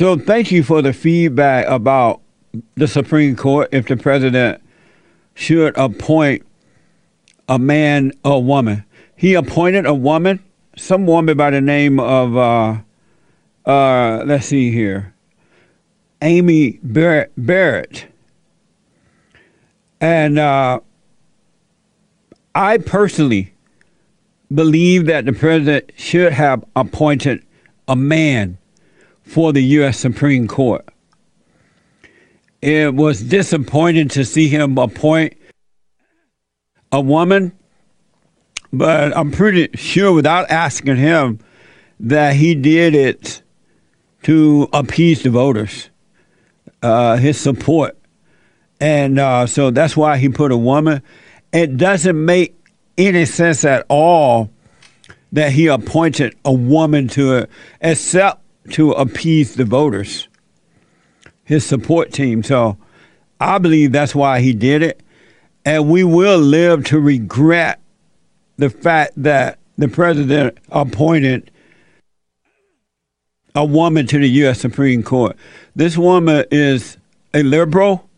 So thank you for the feedback about the Supreme Court if the president should appoint a man or woman. He appointed a woman, some woman by the name of, uh, uh, let's see here, Amy Barrett. Barrett. And uh, I personally believe that the president should have appointed a man for the U.S. Supreme Court. It was disappointing to see him appoint a woman, but I'm pretty sure without asking him that he did it to appease the voters, uh, his support. And uh, so that's why he put a woman. It doesn't make any sense at all that he appointed a woman to it, except to appease the voters, his support team. So I believe that's why he did it. And we will live to regret the fact that the president appointed a woman to the U.S. Supreme Court. This woman is a liberal.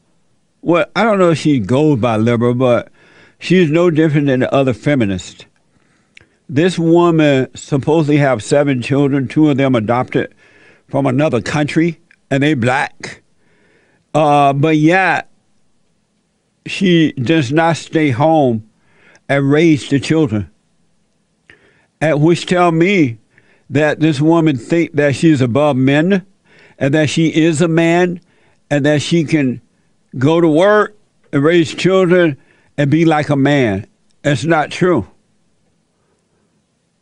Well, I don't know if she goes by liberal, but she's no different than the other feminists. This woman supposedly have seven children, two of them adopted from another country, and they black. Uh, but yet, she does not stay home and raise the children. At which tell me that this woman think that she's above men and that she is a man and that she can go to work and raise children and be like a man. That's not true.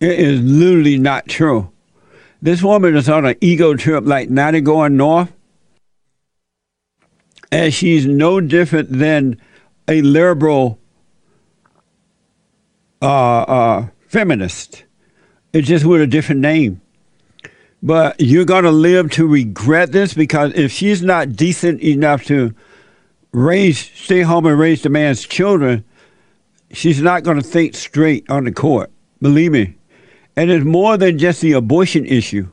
It is literally not true. This woman is on an ego trip like Natty going north. And she's no different than a liberal uh, uh, feminist. It's just with a different name. But you're going to live to regret this because if she's not decent enough to raise, stay home and raise the man's children, she's not going to think straight on the court. Believe me. And it's more than just the abortion issue.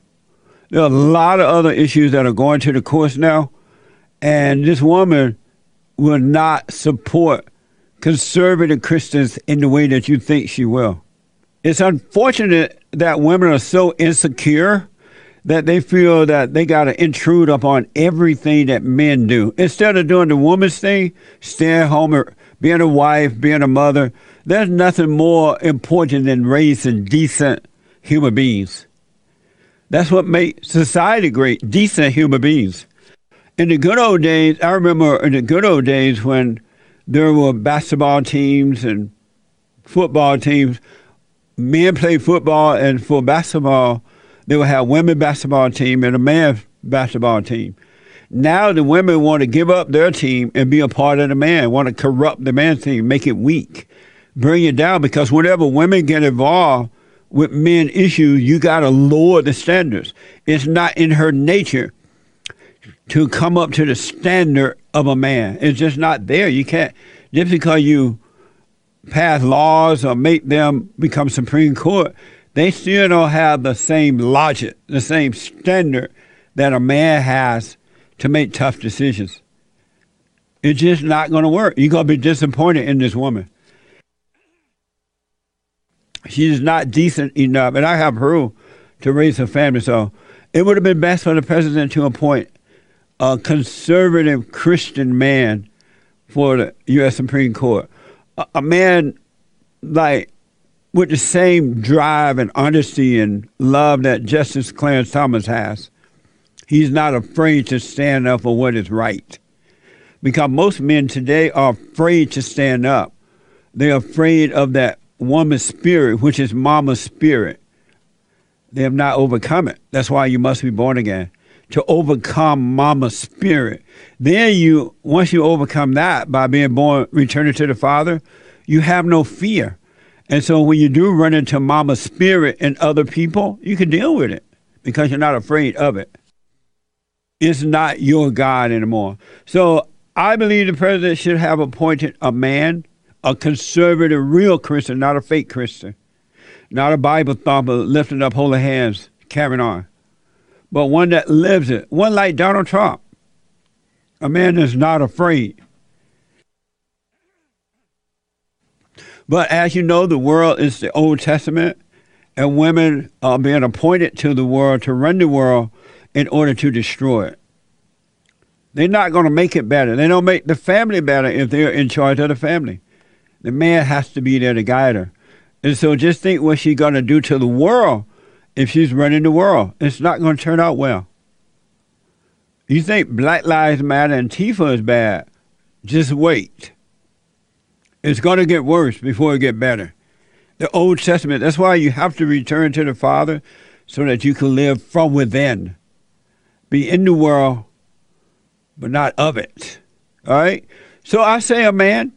There are a lot of other issues that are going to the courts now. And this woman will not support conservative Christians in the way that you think she will. It's unfortunate that women are so insecure that they feel that they got to intrude upon everything that men do. Instead of doing the woman's thing, staying home, or being a wife, being a mother, there's nothing more important than raising decent human beings. That's what made society great, decent human beings. In the good old days, I remember in the good old days when there were basketball teams and football teams, men played football, and for basketball, they would have women basketball team and a man basketball team. Now the women want to give up their team and be a part of the man, want to corrupt the man's team, make it weak, bring it down because whenever women get involved with men issues, you got to lower the standards. It's not in her nature to come up to the standard of a man. It's just not there. You can't, just because you pass laws or make them become Supreme Court, they still don't have the same logic, the same standard that a man has to make tough decisions. It's just not going to work. You're going to be disappointed in this woman. She's not decent enough, and I have her to raise a family. So it would have been best for the president to appoint a conservative Christian man for the U.S. Supreme Court. A, a man like with the same drive and honesty and love that Justice Clarence Thomas has. He's not afraid to stand up for what is right. Because most men today are afraid to stand up. They're afraid of that woman's spirit, which is mama's spirit. They have not overcome it. That's why you must be born again to overcome mama's spirit. Then you, once you overcome that by being born, returning to the Father, you have no fear. And so when you do run into mama's spirit and other people, you can deal with it because you're not afraid of it. It's not your God anymore. So I believe the president should have appointed a man, a conservative, real Christian, not a fake Christian, not a Bible thumper lifting up holy hands, carrying on but one that lives it. One like Donald Trump, a man that's not afraid. But as you know, the world is the Old Testament, and women are being appointed to the world to run the world in order to destroy it. They're not going to make it better. They don't make the family better if they're in charge of the family. The man has to be there to guide her. And so just think what she's going to do to the world if she's running the world. It's not going to turn out well. You think Black Lives Matter and Tifa is bad? Just wait. It's going to get worse before it get better. The Old Testament, that's why you have to return to the Father so that you can live from within. Be in the world, but not of it. All right? So I say a man,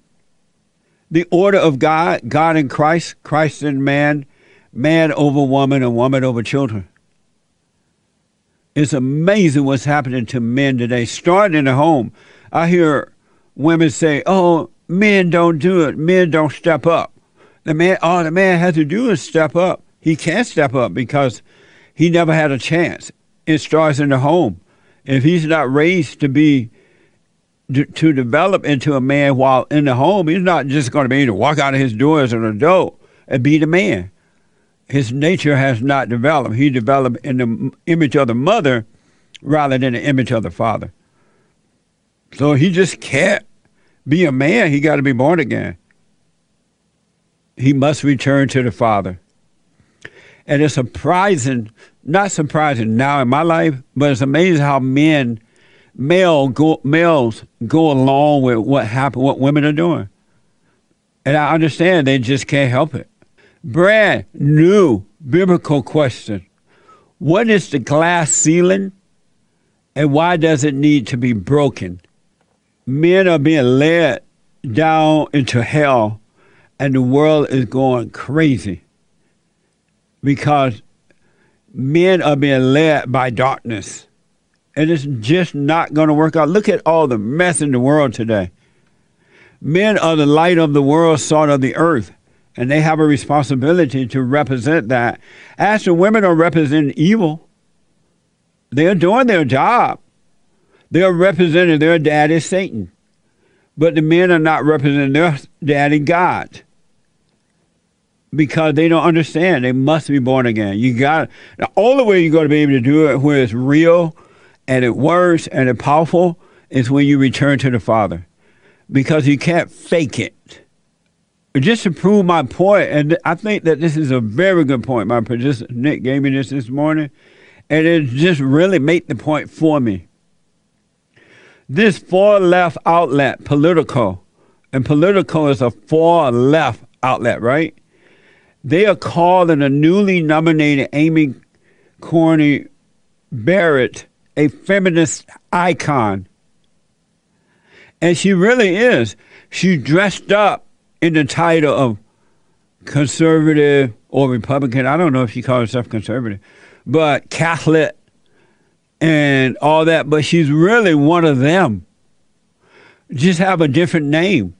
the order of God, God in Christ, Christ in man, man over woman, and woman over children. It's amazing what's happening to men today, starting in the home. I hear women say, oh, men don't do it. Men don't step up. The man, all the man has to do is step up. He can't step up because he never had a chance. It starts in the home. If he's not raised to be to develop into a man while in the home, he's not just going to be able to walk out of his door as an adult and be the man. His nature has not developed. He developed in the image of the mother rather than the image of the father. So he just can't be a man. He got to be born again. He must return to the Father. And it's surprising, not surprising now in my life, but it's amazing how men male go, males go along with what happen, what women are doing. And I understand they just can't help it. Brand new biblical question. What is the glass ceiling and why does it need to be broken? Men are being led down into hell and the world is going crazy because men are being led by darkness and it's just not going to work out. Look at all the mess in the world today. Men are the light of the world, salt of the earth, and they have a responsibility to represent that. As the women are representing evil, they're doing their job. They're representing their daddy, Satan. But the men are not representing their daddy, God. Because they don't understand. They must be born again. You got the only way you're going to be able to do it where it's real and it works and it's powerful is when you return to the Father, because you can't fake it. Just to prove my point, and I think that this is a very good point. My producer Nick gave me this this morning, and it just really made the point for me. This far left outlet, Politico, and Politico is a far left outlet, right? They are calling a newly nominated Amy Coney Barrett a feminist icon. And she really is. She dressed up in the title of conservative or Republican. I don't know if she calls herself conservative, but Catholic and all that. But she's really one of them. Just have a different name.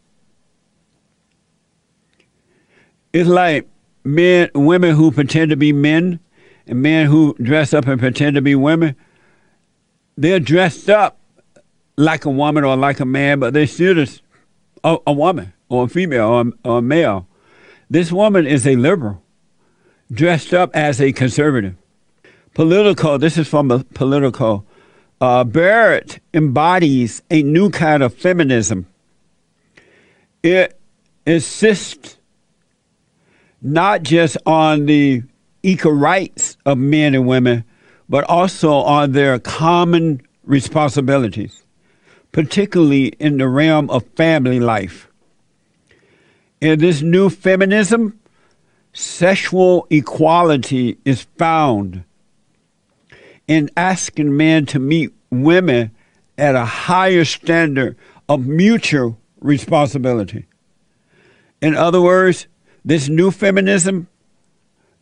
It's like men, women who pretend to be men, and men who dress up and pretend to be women they're dressed up like a woman or like a man, but they're still just a, a woman or a female or a, or a male. This woman is a liberal, dressed up as a conservative. Politico, this is from a Politico. Uh, Barrett embodies a new kind of feminism. It insists not just on the equal rights of men and women, but also on their common responsibilities, particularly in the realm of family life. In this new feminism, sexual equality is found in asking men to meet women at a higher standard of mutual responsibility. In other words, this new feminism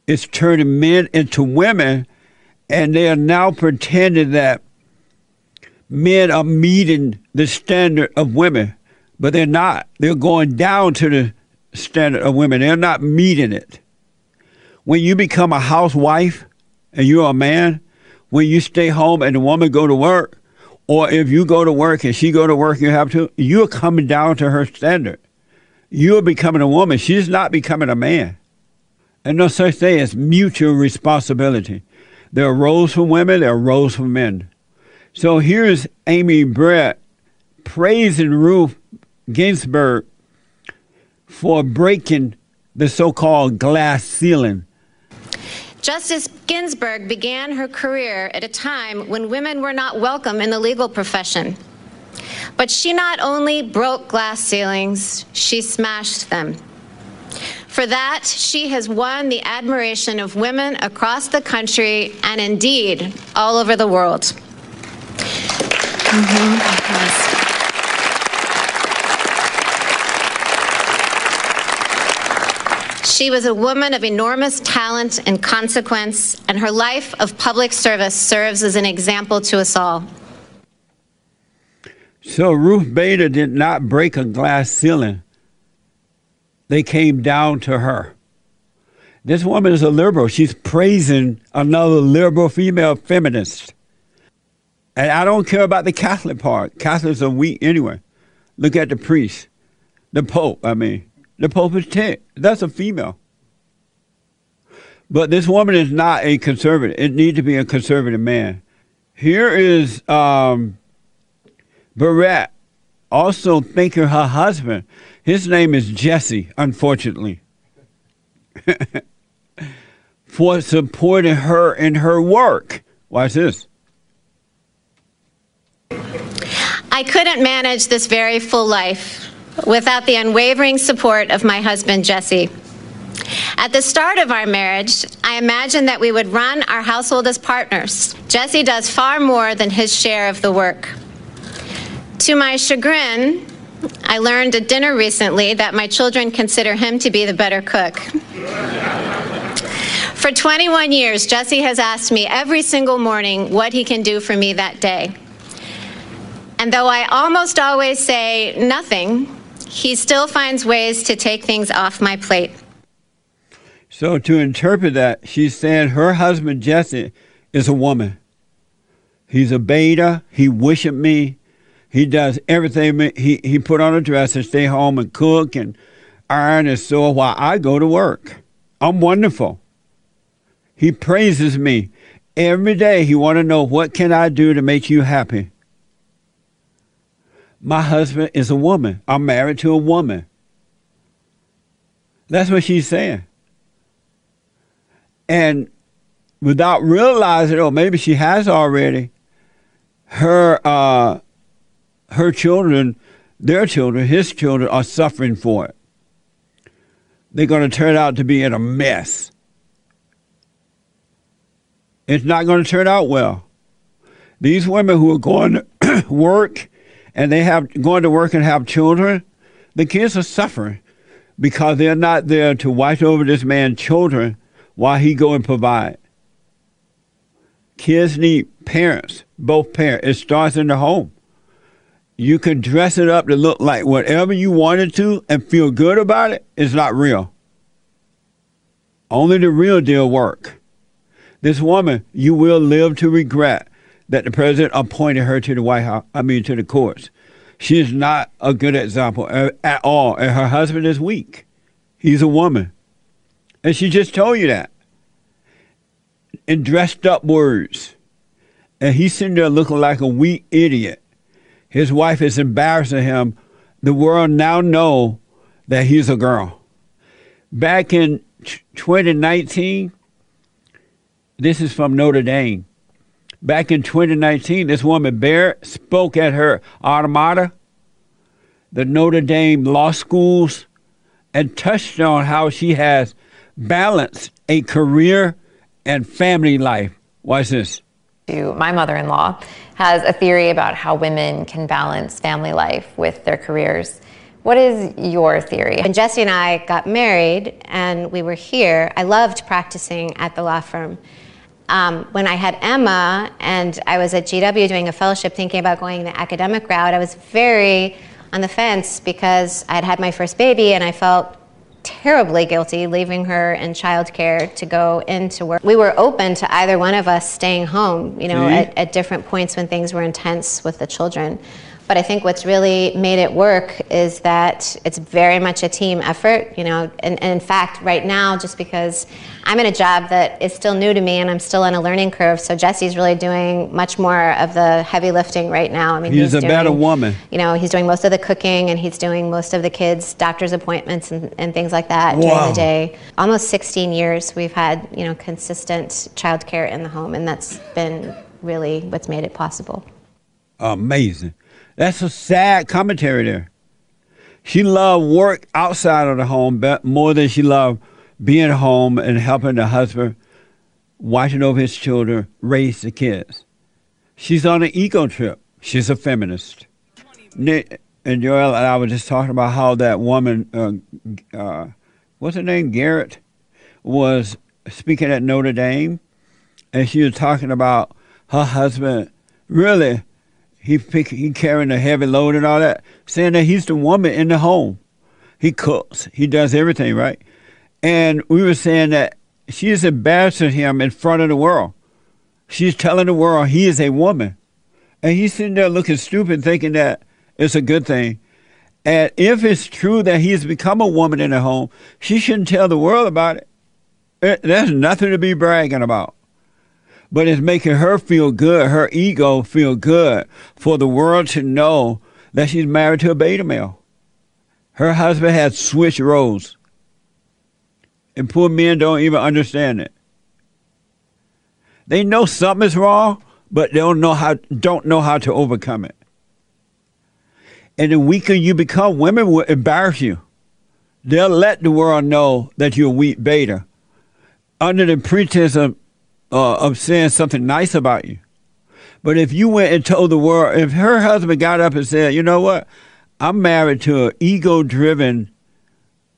is turning men into women and they are now pretending that men are meeting the standard of women, but they're not. They're going down to the standard of women. They're not meeting it. When you become a housewife and you're a man, when you stay home and the woman go to work, or if you go to work and she go to work, you have to. You're coming down to her standard. You're becoming a woman. She's not becoming a man. And no such thing as mutual responsibility. There are roles for women. There are roles for men. So here's Amy Barrett praising Ruth Ginsburg for breaking the so called glass ceiling. Justice Ginsburg began her career at a time when women were not welcome in the legal profession. But she not only broke glass ceilings, she smashed them. For that, she has won the admiration of women across the country and indeed all over the world. Mm-hmm. Yes. She was a woman of enormous talent and consequence, and her life of public service serves as an example to us all. So Ruth Bader did not break a glass ceiling. They came down to her. This woman is a liberal. She's praising another liberal female feminist. And I don't care about the Catholic part. Catholics are weak anyway. Look at the priest, the Pope, I mean. The Pope is 10. That's a female. But this woman is not a conservative. It needs to be a conservative man. Here is um, Barrett also thanking her husband. His name is Jesse, unfortunately, for supporting her in her work. Watch this. I couldn't manage this very full life without the unwavering support of my husband, Jesse. At the start of our marriage, I imagined that we would run our household as partners. Jesse does far more than his share of the work. To my chagrin, I learned at dinner recently that my children consider him to be the better cook. For 21 years, Jesse has asked me every single morning what he can do for me that day. And though I almost always say nothing, he still finds ways to take things off my plate. So, to interpret that, she's saying her husband Jesse is a woman. He's a beta. He worship me. He does everything. He, he put on a dress and stay home and cook and iron and sew while I go to work. I'm wonderful. He praises me every day. He want to know what can I do to make you happy. My husband is a woman. I'm married to a woman. That's what she's saying. And without realizing, or maybe she has already, her uh, her children, their children, his children are suffering for it. They're going to turn out to be in a mess. It's not going to turn out well. These women who are going to work and they have going to work and have children, the kids are suffering because they're not there to watch over this man's children while he go and provide. Kids need parents, both parents. It starts in the home. You can dress it up to look like whatever you wanted to and feel good about it. It's not real. Only the real deal work. This woman, you will live to regret that the president appointed her to the White House, I mean, to the courts. She is not a good example at all, and her husband is weak. He's a woman. And she just told you that. In dressed up words. And he's sitting there looking like a weak idiot. His wife is embarrassing him. The world now know that he's a girl. Back in 2019, this is from Notre Dame. Back in 2019, this woman, Barrett, spoke at her alma mater, the Notre Dame law schools, and touched on how she has balanced a career and family life. Watch this. My mother in law has a theory about how women can balance family life with their careers. What is your theory? When Jesse and I got married and we were here, I loved practicing at the law firm um, when I had Emma and I was at GW doing a fellowship thinking about going the academic route, I was very on the fence because I'd had my first baby and I felt terribly guilty leaving her in childcare to go into work. We were open to either one of us staying home, you know, at, at different points when things were intense with the children. But I think what's really made it work is that it's very much a team effort, you know. And, and in fact, right now, just because I'm in a job that is still new to me and I'm still on a learning curve, so Jesse's really doing much more of the heavy lifting right now. I mean, He's a doing, better woman. You know, he's doing most of the cooking and he's doing most of the kids' doctor's appointments and, and things like that during the day. Almost 16 years we've had, you know, consistent childcare in the home, and that's been really what's made it possible. Amazing. That's a sad commentary there. She loved work outside of the home more than she loved being home and helping the husband, watching over his children, raise the kids. She's on an ego trip. She's a feminist. Nick and Joel and I were just talking about how that woman, uh, uh, what's her name, Garrett, was speaking at Notre Dame, and she was talking about her husband really he pick, he carrying a heavy load and all that, saying that he's the woman in the home. He cooks, he does everything right, and we were saying that she is embarrassing him in front of the world. She's telling the world he is a woman, and he's sitting there looking stupid, thinking that it's a good thing. And if it's true that he's become a woman in the home, she shouldn't tell the world about it. It- There's nothing to be bragging about but it's making her feel good, her ego feel good for the world to know that she's married to a beta male. Her husband has switched roles. And poor men don't even understand it. They know something's wrong, but they don't know how don't know how to overcome it. And the weaker you become, women will embarrass you. They'll let the world know that you're a weak beta under the pretense of uh, of saying something nice about you. But if you went and told the world, if her husband got up and said, you know what, I'm married to an ego-driven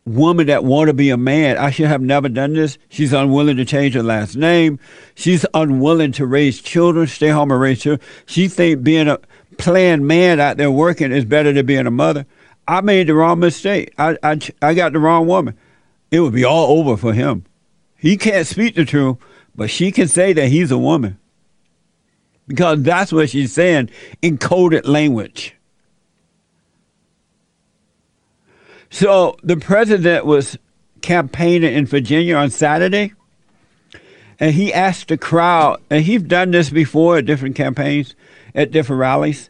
woman that want to be a man. I should have never done this. She's unwilling to change her last name. She's unwilling to raise children, stay home and raise children. She think being a playing man out there working is better than being a mother. I made the wrong mistake. I, I, I got the wrong woman. It would be all over for him. He can't speak the truth, but she can say that he's a woman. Because that's what she's saying in coded language. So the president was campaigning in Virginia on Saturday, and he asked the crowd, and he's done this before at different campaigns, at different rallies,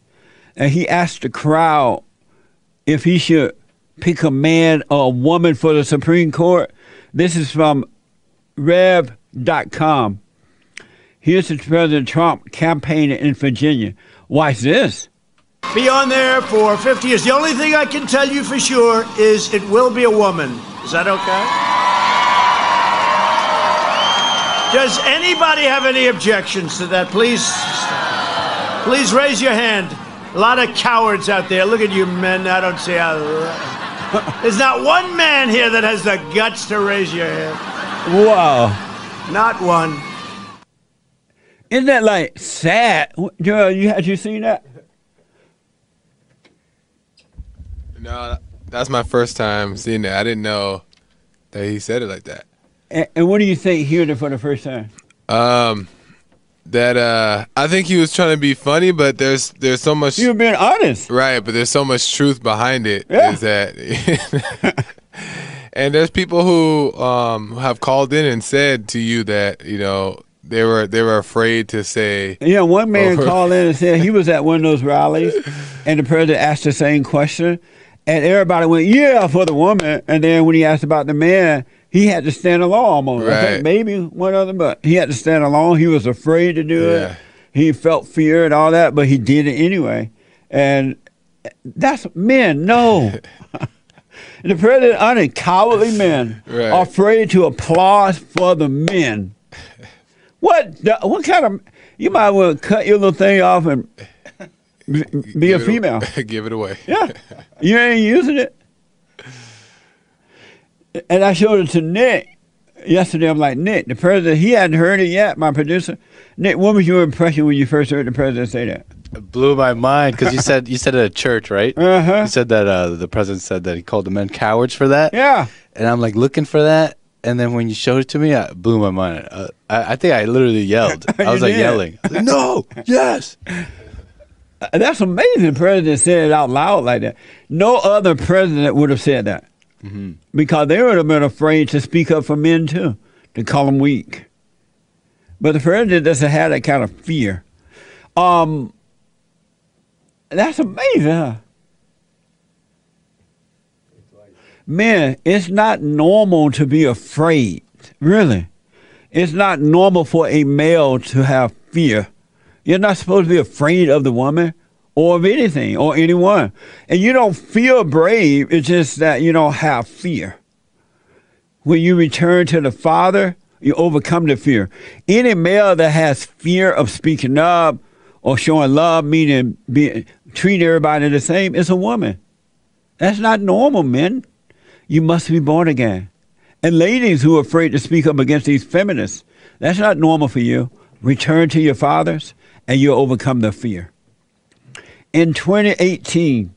and he asked the crowd if he should pick a man or a woman for the Supreme Court. This is from Rev.com. Here's the President Trump campaign in Virginia. Watch this. Be on there for 50 years. The only thing I can tell you for sure is it will be a woman. Is that okay? Does anybody have any objections to that? Please, please raise your hand. A lot of cowards out there. Look at you men. I don't see how. There's not one man here that has the guts to raise your hand. Wow. Not one. Isn't that like sad? Joel, you had you seen that? No, that's my first time seeing that. I didn't know that he said it like that. And, and what do you think hearing it for the first time? Um, that uh, I think he was trying to be funny, but there's there's so much You're being honest. right, but there's so much truth behind it. Yeah. Is that? and there's people who um have called in and said to you that you know they were they were afraid to say Yeah, one man Over. called in and said he was at one of those rallies, and the president asked the same question, and everybody went, "Yeah, for the woman." And then when he asked about the man, he had to stand alone almost. I think maybe one other, but he had to stand alone. He was afraid to do Yeah. it. He felt fear and all that, but he did it anyway. And that's men. No. the president honored cowardly men Right. are afraid to applaud for the men. What? the- What kind of? You might want well to cut your little thing off and be, be a give it- female. give it away. Yeah, you ain't using it. And I showed it to Nick yesterday. I'm like, Nick, the president, he hadn't heard it yet. My producer, Nick, what was your impression when you first heard the president say that? Blew my mind because you said you said it at church, right? Uh-huh. You said that uh, the president said that he called the men cowards for that. Yeah. And I'm like looking for that, and then when you showed it to me, I blew my mind. Uh, I, I think I literally yelled. I was like did. yelling. Was like, no, yes. Uh, That's amazing. The president said it out loud like that. No other president would have said that because they would have been afraid to speak up for men too, to call them weak. But the president doesn't have that kind of fear. Um, that's amazing. Men, it's not normal to be afraid. Really, it's not normal for a male to have fear. You're not supposed to be afraid of the woman or of anything or anyone. And you don't feel brave, it's just that you don't have fear. When you return to the Father, you overcome the fear. Any male that has fear of speaking up or showing love, meaning being, treating everybody the same, is a woman. That's not normal, men. You must be born again. And ladies who are afraid to speak up against these feminists, that's not normal for you. Return to your fathers and you'll overcome the fear. In 2018,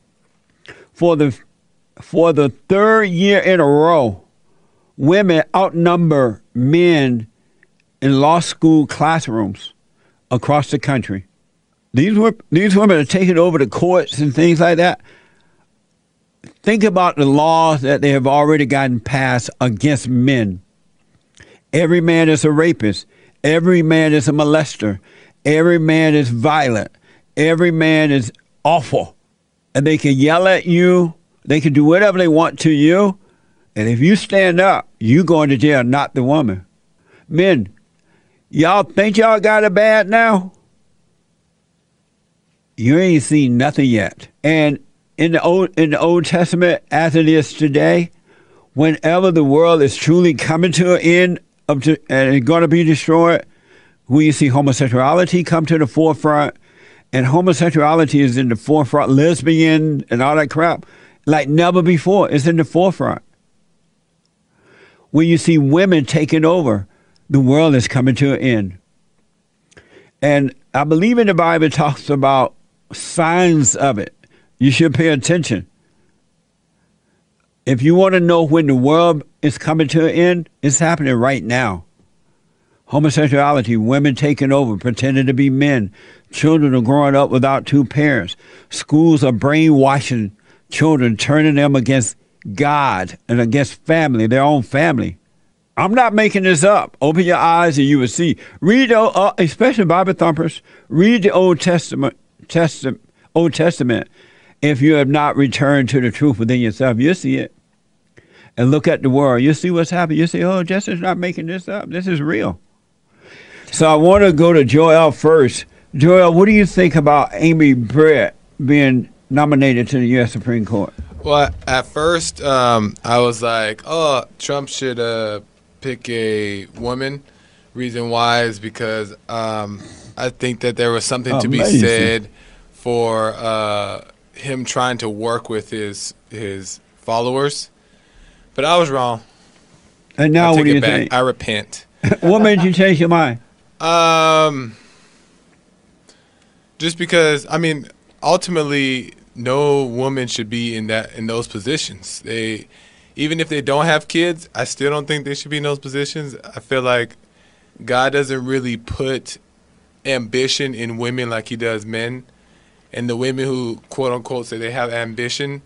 for the for the third year in a row, women outnumber men in law school classrooms across the country. These were these women are taking over the courts and things like that. Think about the laws that they have already gotten passed against men. Every man is a rapist. Every man is a molester. Every man is violent. Every man is awful. And they can yell at you. They can do whatever they want to you. And if you stand up, you going to jail, not the woman. Men, y'all think y'all got it bad now? You ain't seen nothing yet. And in the old in the Old Testament, as it is today, whenever the world is truly coming to an end of to, and it's going to be destroyed, when you see homosexuality come to the forefront, and homosexuality is in the forefront, lesbian and all that crap, like never before, it's in the forefront. When you see women taking over, the world is coming to an end. And I believe in the Bible talks about signs of it. You should pay attention. If you want to know when the world is coming to an end, it's happening right now. Homosexuality, women taking over, pretending to be men. Children are growing up without two parents. Schools are brainwashing children, turning them against God and against family, their own family. I'm not making this up. Open your eyes and you will see. Read, uh, especially Bible thumpers, read the Old Testament, Testament, Old Testament. If you have not returned to the truth within yourself, you'll see it. And look at the world. You'll see what's happening. You'll see, oh, Justin's not making this up. This is real. So I want to go to Joel first. Joel, what do you think about Amy Barrett being nominated to the U.S. Supreme Court? Well, at first, um, I was like, "Oh, Trump should uh, pick a woman." Reason why is because um, I think that there was something to be said for uh, him trying to work with his his followers. But I was wrong. And now, I what do it you back. think? I repent. what made you change your mind? Um, just because I mean, ultimately, no woman should be in that in those positions. They, even if they don't have kids, I still don't think they should be in those positions. I feel like God doesn't really put ambition in women like He does men, and the women who quote unquote say they have ambition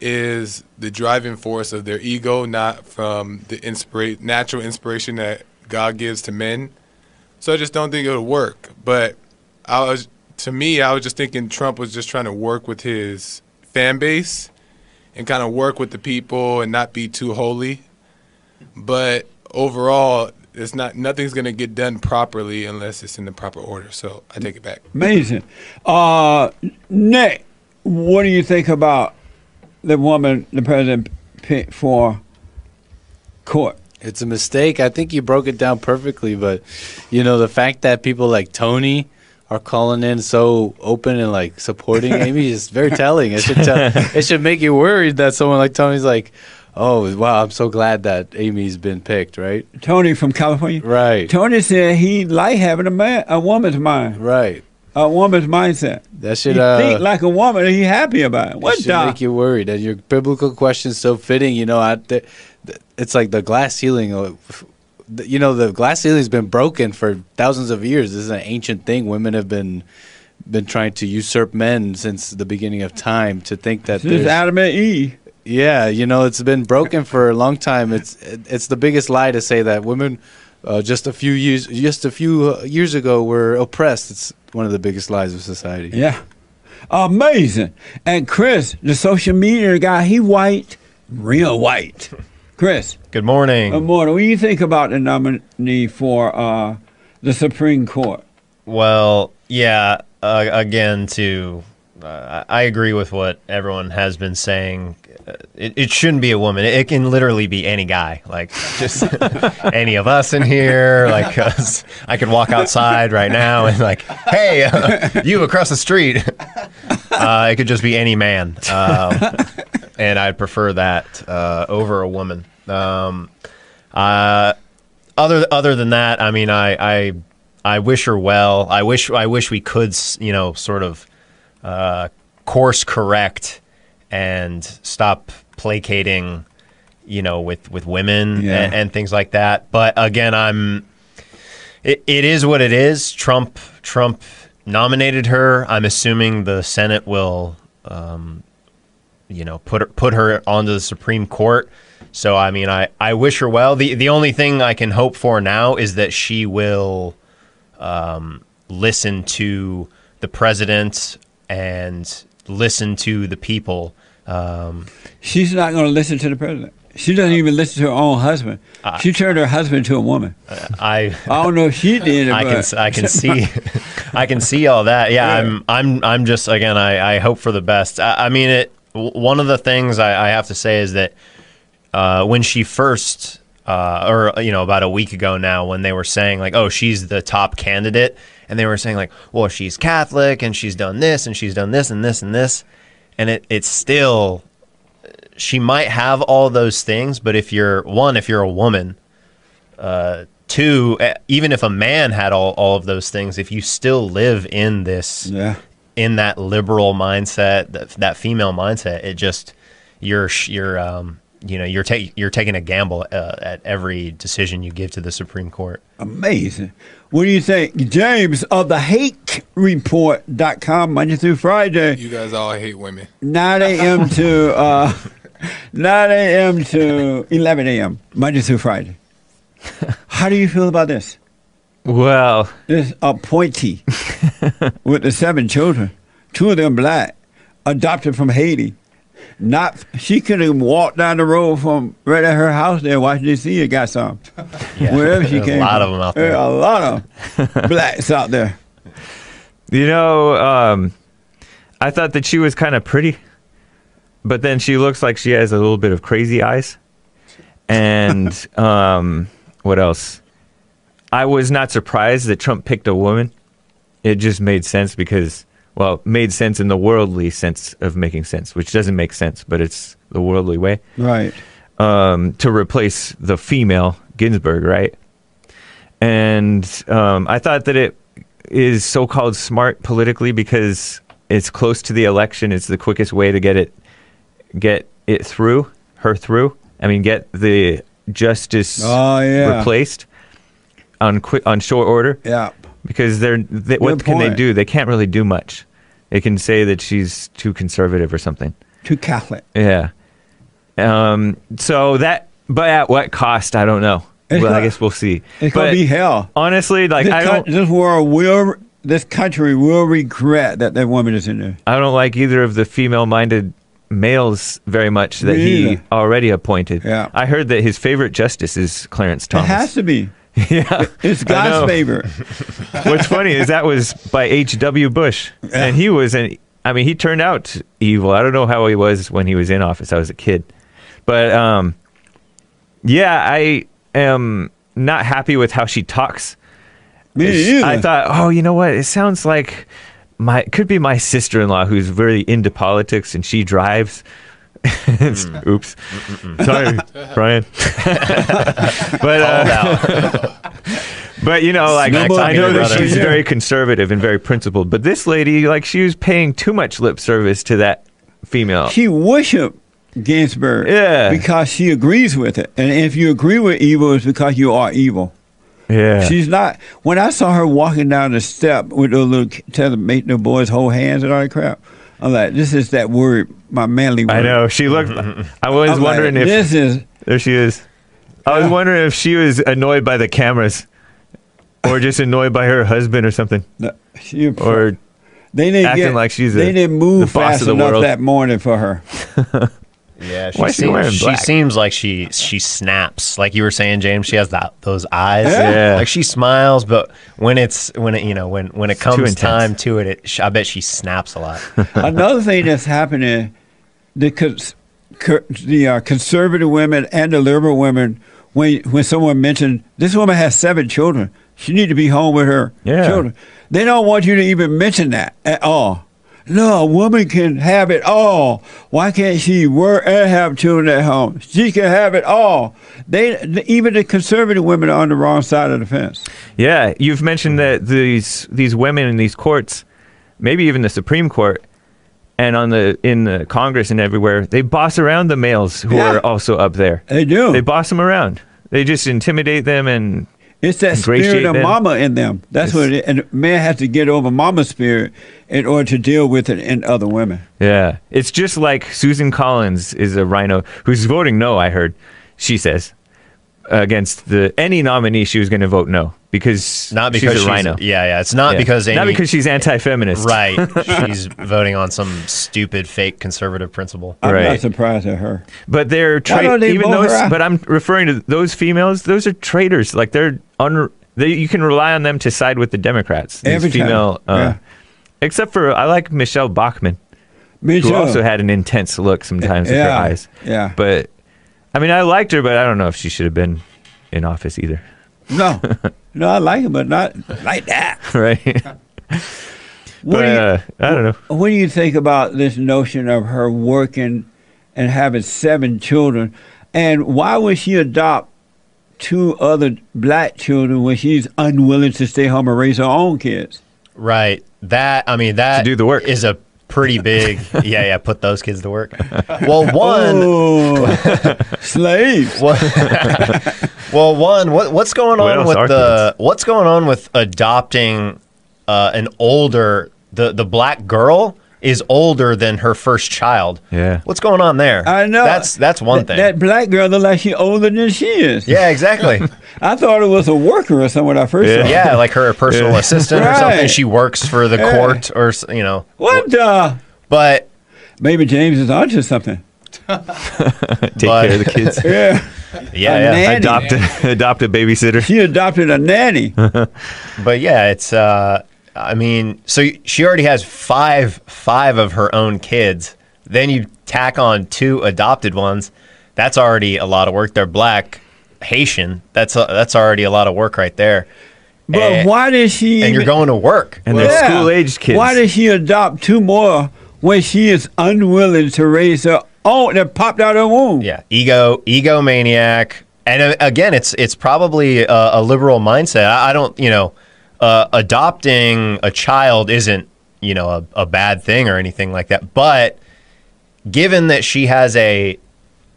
is the driving force of their ego, not from the inspira- natural inspiration that God gives to men. So I just don't think it'll work. But I was, to me, I was just thinking Trump was just trying to work with his fan base and kind of work with the people and not be too holy. But overall, it's not nothing's gonna get done properly unless it's in the proper order. So I take it back. Amazing. Uh, Nick, what do you think about the woman the president picked for court? It's a mistake. I think you broke it down perfectly, but you know the fact that people like Tony are calling in so open and like supporting Amy is very telling. It should tell, it should make you worried that someone like Tony's like, "Oh, wow, I'm so glad that Amy's been picked." Right? Tony from California. Right. Tony said he like having a man, a woman's mind. Right. a woman's mindset. That should uh, think like a woman you happy about it. What should the? make you worried. And your biblical question's so fitting. You know, I, it's like the glass ceiling. You know, the glass ceiling's been broken for thousands of years. This is an ancient thing. Women have been been trying to usurp men since the beginning of time. To think that This is there's, Adam and Eve. Yeah, you know, it's been broken for a long time. It's it's the biggest lie to say that women. Uh, just a few years, just a few uh, years ago, were oppressed. It's one of the biggest lies of society. Yeah. Amazing. And Chris, the social media guy, he white, real white. Chris, Good morning. good morning. What do you think about the nominee for uh, the Supreme Court? well, yeah, uh, again, to uh, I agree with what everyone has been saying. Uh, It, it shouldn't be a woman. It can literally be any guy, like just any of us in here. Like us. I could walk outside right now and like, hey, uh, you across the street. Uh, it could just be any man, um, and I'd prefer that uh, over a woman. Um, uh, other other than that, I mean, I, I I wish her well. I wish I wish we could, you know, sort of uh, course correct and stop placating, you know, with with women Yeah. and, and things like that. But again, I'm. It, it is what it is. Trump Trump nominated her. I'm assuming the Senate will, um, you know, put her, put her onto the Supreme Court. So I mean, I, I wish her well. the The only thing I can hope for now is that she will um, listen to the president and listen to the people. Um, She's not going to listen to the president. She doesn't even listen to her own husband. Uh, she turned her husband into a woman. I I don't know if she did I can I can see I can see all that. Yeah, I'm I'm I'm just again I, I hope for the best. I, I mean it. One of the things I, I have to say is that uh, when she first uh, or you know about a week ago now when they were saying like oh she's the top candidate and they were saying like well she's Catholic and she's done this and she's done this and this and this and it it's still she might have all those things but if you're one if you're a woman uh, two, even if a man had all, all of those things, if you still live in this, yeah. in that liberal mindset, that, that female mindset, it just you're sh- you're um you know you're taking you're taking a gamble uh, at every decision you give to the Supreme Court. Amazing. What do you think? James of the Hake Report.com, Monday through Friday, You guys all hate women. 9 a.m. to uh, 9 a.m. to 11 a.m., Monday through Friday. How do you feel about this? Well, This appointee with the seven children, two of them black, adopted from Haiti. Not she could have walked down the road from right at her house there, Washington D.C. and got some. Yeah, Wherever she came a lot from. of them out There there. a lot of blacks out there. you know, um, I thought that she was kind of pretty, but then she looks like she has a little bit of crazy eyes. And um, what else? I was not surprised that Trump picked a woman. It just made sense because, well, made sense in the worldly sense of making sense, which doesn't make sense, but it's the worldly way. Right. um, to replace the female Ginsburg, right? And um, I thought that it is so-called smart politically because it's close to the election. It's the quickest way to get it get it through, her through. I mean, get the justice Oh, yeah. replaced on quick on short order Yeah. Because they're they, what can they do? They can't really do much. They can say that she's too conservative or something. Too Catholic. Yeah. Um. So that, but at what cost? I don't know. It's well, I guess we'll see. It's but gonna be hell. honestly, like this, I don't, this world will, this country will regret that that woman is in there. I don't like either of the female-minded males very much that he already appointed. Yeah. I heard that his favorite justice is Clarence Thomas. It has to be. yeah. It's God's favor. What's funny is that was by H.W. Bush, and he was an. I mean, he turned out evil. I don't know how he was when he was in office. I was a kid, but um, yeah, I am not happy with how she talks. Me either. I thought, oh, you know what? It sounds like my it could be my sister-in-law who's very into politics and she drives. It's- Oops, sorry, Brian. but uh, But you know, like Smack I know that brother. she's Yeah. very conservative and very principled, but this lady, like, she was paying too much lip service to that female. She worshiped Ginsburg Yeah. because she agrees with it. And if you agree with evil, it's because you are evil. yeah, She's not. When I saw her walking down the step with those little ki- tell them make the boys hold hands and all that crap, I'm like, this is that word, my manly word. I know. She looked. Mm-hmm. I was I'm like, wondering if this is. there she is. I was Yeah. wondering if she was annoyed by the cameras, or just annoyed by her husband or something, no, She or they didn't acting get, like she's they a- didn't move the boss fast of the enough world. that morning for her. Yeah, she, Why is she seems, wearing she black? seems like she she snaps. Like you were saying, James, she has that those eyes. Yeah. Like she smiles, but when it's when it you know when when it too comes intense. time to it, it sh- I bet she snaps a lot. Another thing that's happening, the cons- cur- the uh, conservative women and the liberal women, when when someone mentioned this woman has seven children, she need to be home with her Yeah. children. They don't want you to even mention that at all. No, a woman can have it all. Why can't she work and have children at home? She can have it all. They even the conservative women are on the wrong side of the fence. Yeah, you've mentioned that these these women in these courts, maybe even the Supreme Court, and on the in the Congress and everywhere, they boss around the males who Yeah. are also up there. They do. They boss them around. They just intimidate them and It's that spirit of them. mama in them. That's It's- what it And man has to get over mama's spirit in order to deal with it in other women. yeah, it's just like Susan Collins is a RINO who's voting no. I heard she says against the any nominee she was going to vote no because Not because she's a RINO. Yeah, yeah. It's not Yeah. because not because she's anti-feminist. right. She's voting on some stupid fake conservative principle. I'm Right. not surprised at her. But they're Why don't tra- even vote her those. But I'm referring to those females. Those are traitors. Like they're un. They, you can rely on them to side with the Democrats. These Every time. female, uh, Yeah. except for I like Michele Bachmann, Me who too. also had an intense look sometimes with her eyes. yeah. But I mean, I liked her, but I don't know if she should have been in office either. no, no, I like him, but not like that. right? What, but do you, uh, I don't know. what do you think about this notion of her working and having seven children? And why would she adopt two other black children when she's unwilling to stay home and raise her own kids? Right. That I mean that To do the work. is a pretty big yeah yeah put those kids to work. Well, one Oh, slaves. Well, well, one, what, what's going on else with are the what's going on with adopting uh, an older the the black girl is older than her first child. Yeah. What's going on there? I know. That's that's one That- thing. That black girl look like she older than she is. yeah, exactly. I thought it was a worker or something when I first saw her. yeah, like her personal Yeah. assistant or something. She works for the Yeah. court or s- you know. What the? But Maybe James is onto something. Take But- care of the kids. Yeah. yeah, A yeah. nanny. adopt a, adopt a babysitter. She adopted a nanny. But yeah, it's uh I mean, so she already has five five of her own kids. Then you tack on two adopted ones. That's already a lot of work. They're black, Haitian. That's a, that's already a lot of work right there. But And- why did she? And you're going to work. And they're Yeah. school-aged kids. Why did she adopt two more when she is unwilling to raise her own that popped out of her womb? Yeah, ego egomaniac. And uh, again, it's it's probably a, a liberal mindset. I, I don't, you know, uh, adopting a child isn't, you know, a, a bad thing or anything like that. But given that she has a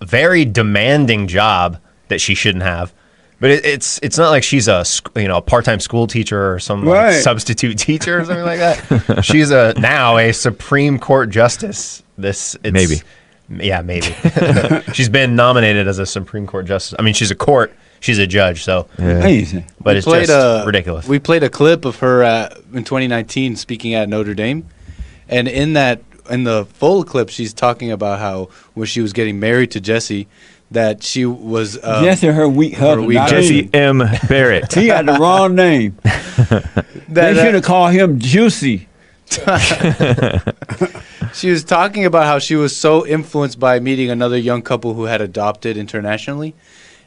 very demanding job that she shouldn't have, but it, it's it's not like she's a you know a part time school teacher or some like, substitute teacher or something like that. she's a now a Supreme Court justice. This it's, Maybe. yeah, maybe. she's been nominated as a Supreme Court justice. I mean, she's a court, she's a judge, so Amazing. but it's played just a- ridiculous. We played a clip of her uh, in 2019 speaking at Notre Dame, and in that in the full clip, she's talking about how when she was getting married to Jesse, that she was uh, Jesse, her weak husband. weak Jesse Amy. M. Barrett. He had the wrong name. that, they uh, should have called him Juicy. She was talking about how she was so influenced by meeting another young couple who had adopted internationally.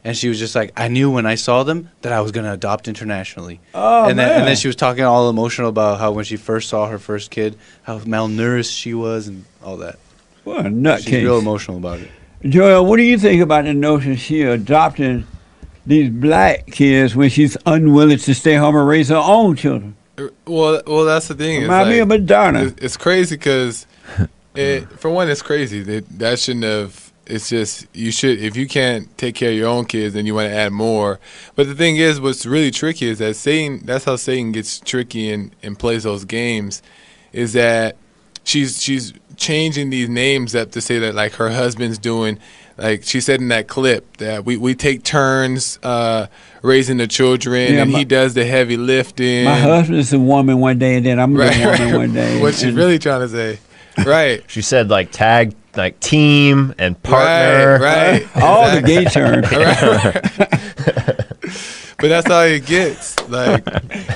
And she was just like, I knew when I saw them that I was going to adopt internationally. Oh, and, then, man. and then she was talking all emotional about how when she first saw her first kid, how malnourished she was and all that. What a She's real emotional about it. Joel, what do you think about the notion she adopting these black kids when she's unwilling to stay home and raise her own children. Uh, well, well, that's the thing. It's Remind me like- of Madonna. It's, it's crazy because, it, for one, it's crazy that that shouldn't have. It's just you should if you can't take care of your own kids, then you want to add more. But the thing is, what's really tricky is that Satan. That's how Satan gets tricky and, and plays those games. Is that she's she's changing these names up to say that like her husband's doing. Like she said in that clip that we, we take turns uh, raising the children, Yeah, and my- he does the heavy lifting. My husband's a woman one day, and then I'm Right, the woman right. one day. What she and- really trying to say? Right. She said like tag, like team and partner. Right. right. all the gay terms. But that's all it gets. Like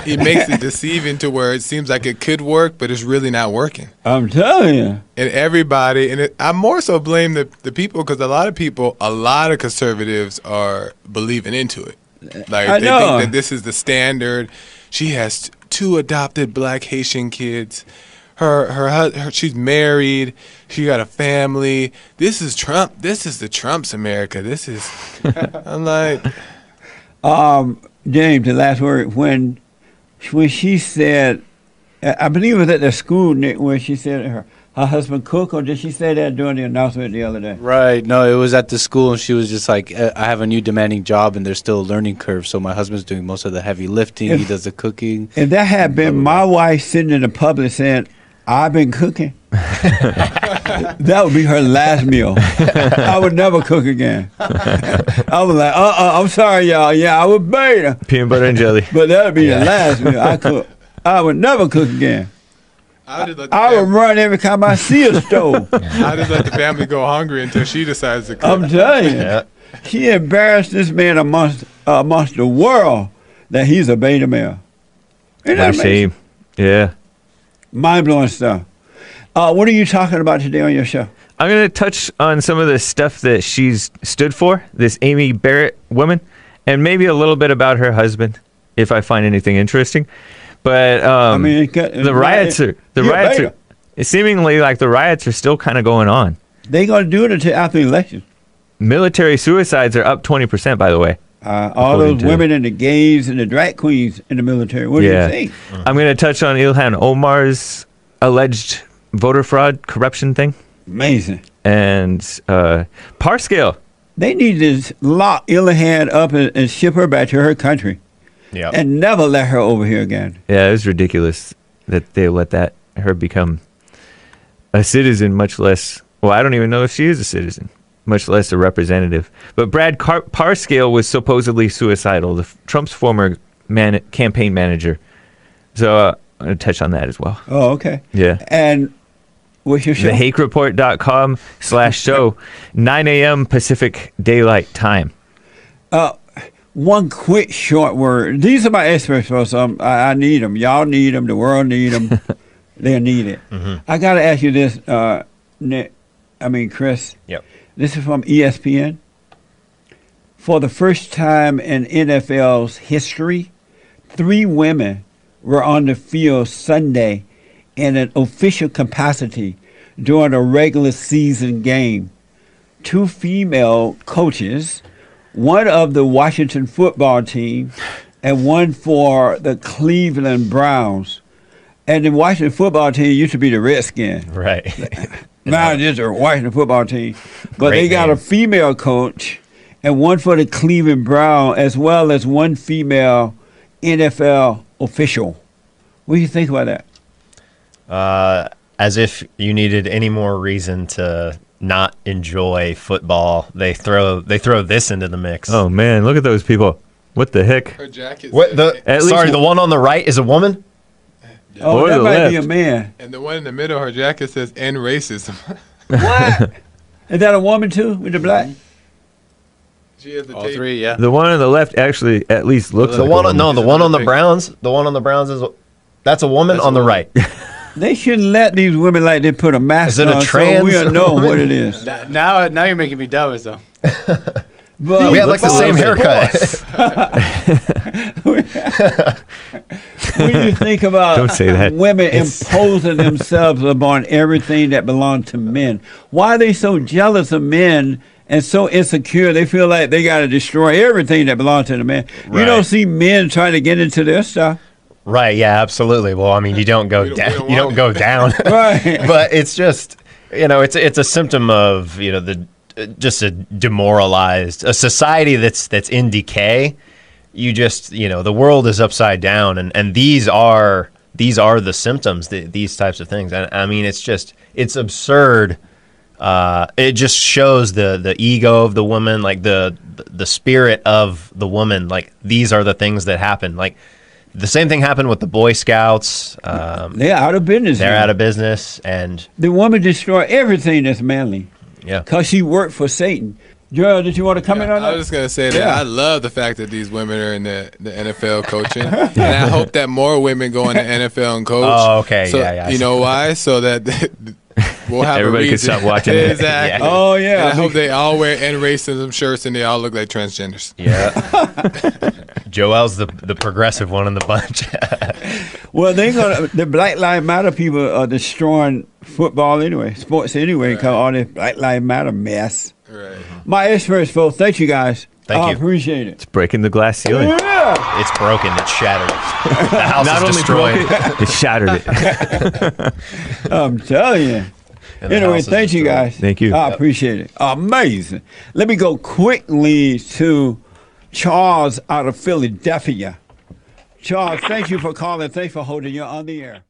it makes it deceiving to where it seems like it could work, but it's really not working. I'm telling you. And everybody, and it, I more so blame the the people because a lot of people, a lot of conservatives are believing into it. Like I they know. think that this is the standard. She has two adopted black Haitian kids. Her, her, hus- her, she's married. She got a family. This is Trump. This is the Trump's America. This is. I'm like, Um, James, the last word when when she said, I I believe it was at the school Nick, where she said her her husband cook, or did she say that during the announcement the other day? Right. No, it was at the school, and she was just like, "Uh, "I have a new demanding job, and there's still a learning curve. So my husband's doing most of the heavy lifting. he does the cooking." If that had been my wife sitting in the public saying, "I've been cooking," that would be her last meal. I would never cook again. I was like, "Uh, uh I'm sorry, y'all. Yeah, I would bait Peanut butter and jelly. but that would be the last meal I cook. I would never cook again. I just I would fam- run every time I see a stove. I just let the family go hungry until she decides to cook. I'm telling you, Yeah. she embarrassed this man amongst uh, amongst the world that he's a beta male. Isn't What that shame. Yeah. Mind blowing stuff. Uh, what are you talking about today on your show? I'm going to touch on some of the stuff that she's stood for, this Amy Barrett woman, and maybe a little bit about her husband, if I find anything interesting. But um, I mean, it got- the riots are the riots are seemingly like the riots are still kind of going on. They gonna do it until after the election. Military suicides are up 20%, by the way. Uh, all According those to- women and the gays and the drag queens in the military. What Yeah. do you think? I'm going to touch on Ilhan Omar's alleged voter fraud corruption thing Amazing. and uh, Parscale. They need to lock Ilhan up and, and ship her back to her country Yeah. and never let her over here again. Yeah, it was ridiculous that they let that her become a citizen, much less. Well, I don't even know if she is a citizen, much less a representative. But Brad Car- Parscale was supposedly suicidal, the Trump's former man- campaign manager. So uh, I'm going to touch on that as well. Oh, okay. Yeah. And what's your show? TheHakeReport.com slash show, 9 a.m. Pacific Daylight Time. Uh, one quick short word. These are my experts, folks. Um, I, I need them. Y'all need them. The world need them. they need it. I got to ask you this, uh, Nick. I mean, Chris. Yep. This is from ESPN. For the first time in NFL's history, three women were on the field Sunday in an official capacity during a regular season game. Two female coaches, one of the Washington football team and one for the Cleveland Browns. And the Washington football team used to be the Redskins. Right. Now it's a Washington football team. But Great they got name. a female coach and one for the Cleveland Brown as well as one female NFL official. What do you think about that? uh, as if you needed any more reason to not enjoy football, they throw they throw this into the mix. Oh, man, look at those people. What the heck? Her jacket. what the? At sorry, least- the one on the right is a woman. Oh, Or that the might be a man. and the one in the middle, her jacket says "end racism." What? Is that a woman too with the black? she has the All tape. three, yeah. The one on the left actually at least looks The like one a on, woman. no, the one on the? Browns. The one on the Browns is that's a woman That's a on the woman. right. They shouldn't let these women like they put a mask Is it a on trans so we'll know woman? what it is. Now- Now, now you're making me doubt it, though. But we have like the same haircut. When you think about Don't say that. women It's- imposing themselves upon everything that belongs to men, why are they so jealous of men and so insecure. They feel like they got to destroy everything that belongs to the man. You don't see men trying to get into this stuff. Right. Yeah. Absolutely. Well, I mean, you don't go We don't- we down. don't You don't go down. Right. but it's just you know it's it's a symptom of you know the just a demoralized a society that's that's in decay. You just you know the world is upside down, and and these are these are the symptoms. The, these types of things. And I mean, it's just it's absurd. Uh, it just shows the the ego of the woman, like the the spirit of the woman. Like these are the things that happen. Like the same thing happened with the Boy Scouts. Um, They're out of business. they're now. out of business, and The woman destroy everything that's manly yeah, because she worked for Satan. Joel, did you want to comment on that? I that? was just gonna say that Yeah. I love the fact that these women are in the, the NFL coaching, and I hope that more women go in the NFL and coach. Oh, okay, So, yeah, yeah. You know why? So that we'll have Everybody a can stop watching it. exactly. Yeah. Oh, yeah. And I hope they all wear anti-racism shirts and they all look like transgenders. yeah. Joel's the the progressive one in the bunch. Well, they're gonna the Black Lives Matter people are destroying football anyway, sports anyway, because all this Black Lives Matter mess. Right. Mm-hmm. My experts, folks. Thank you guys. Thank I you. appreciate it. It's breaking the glass ceiling. Yeah. it's broken. It's shattered. The house Not is only destroyed. broke it, it shattered it. I'm telling you. Anyway, thank you guys. Thank you. I appreciate it. Amazing. Let me go quickly to Charles out of Philadelphia. Charles, thank you for calling. Thanks for holding you on the air.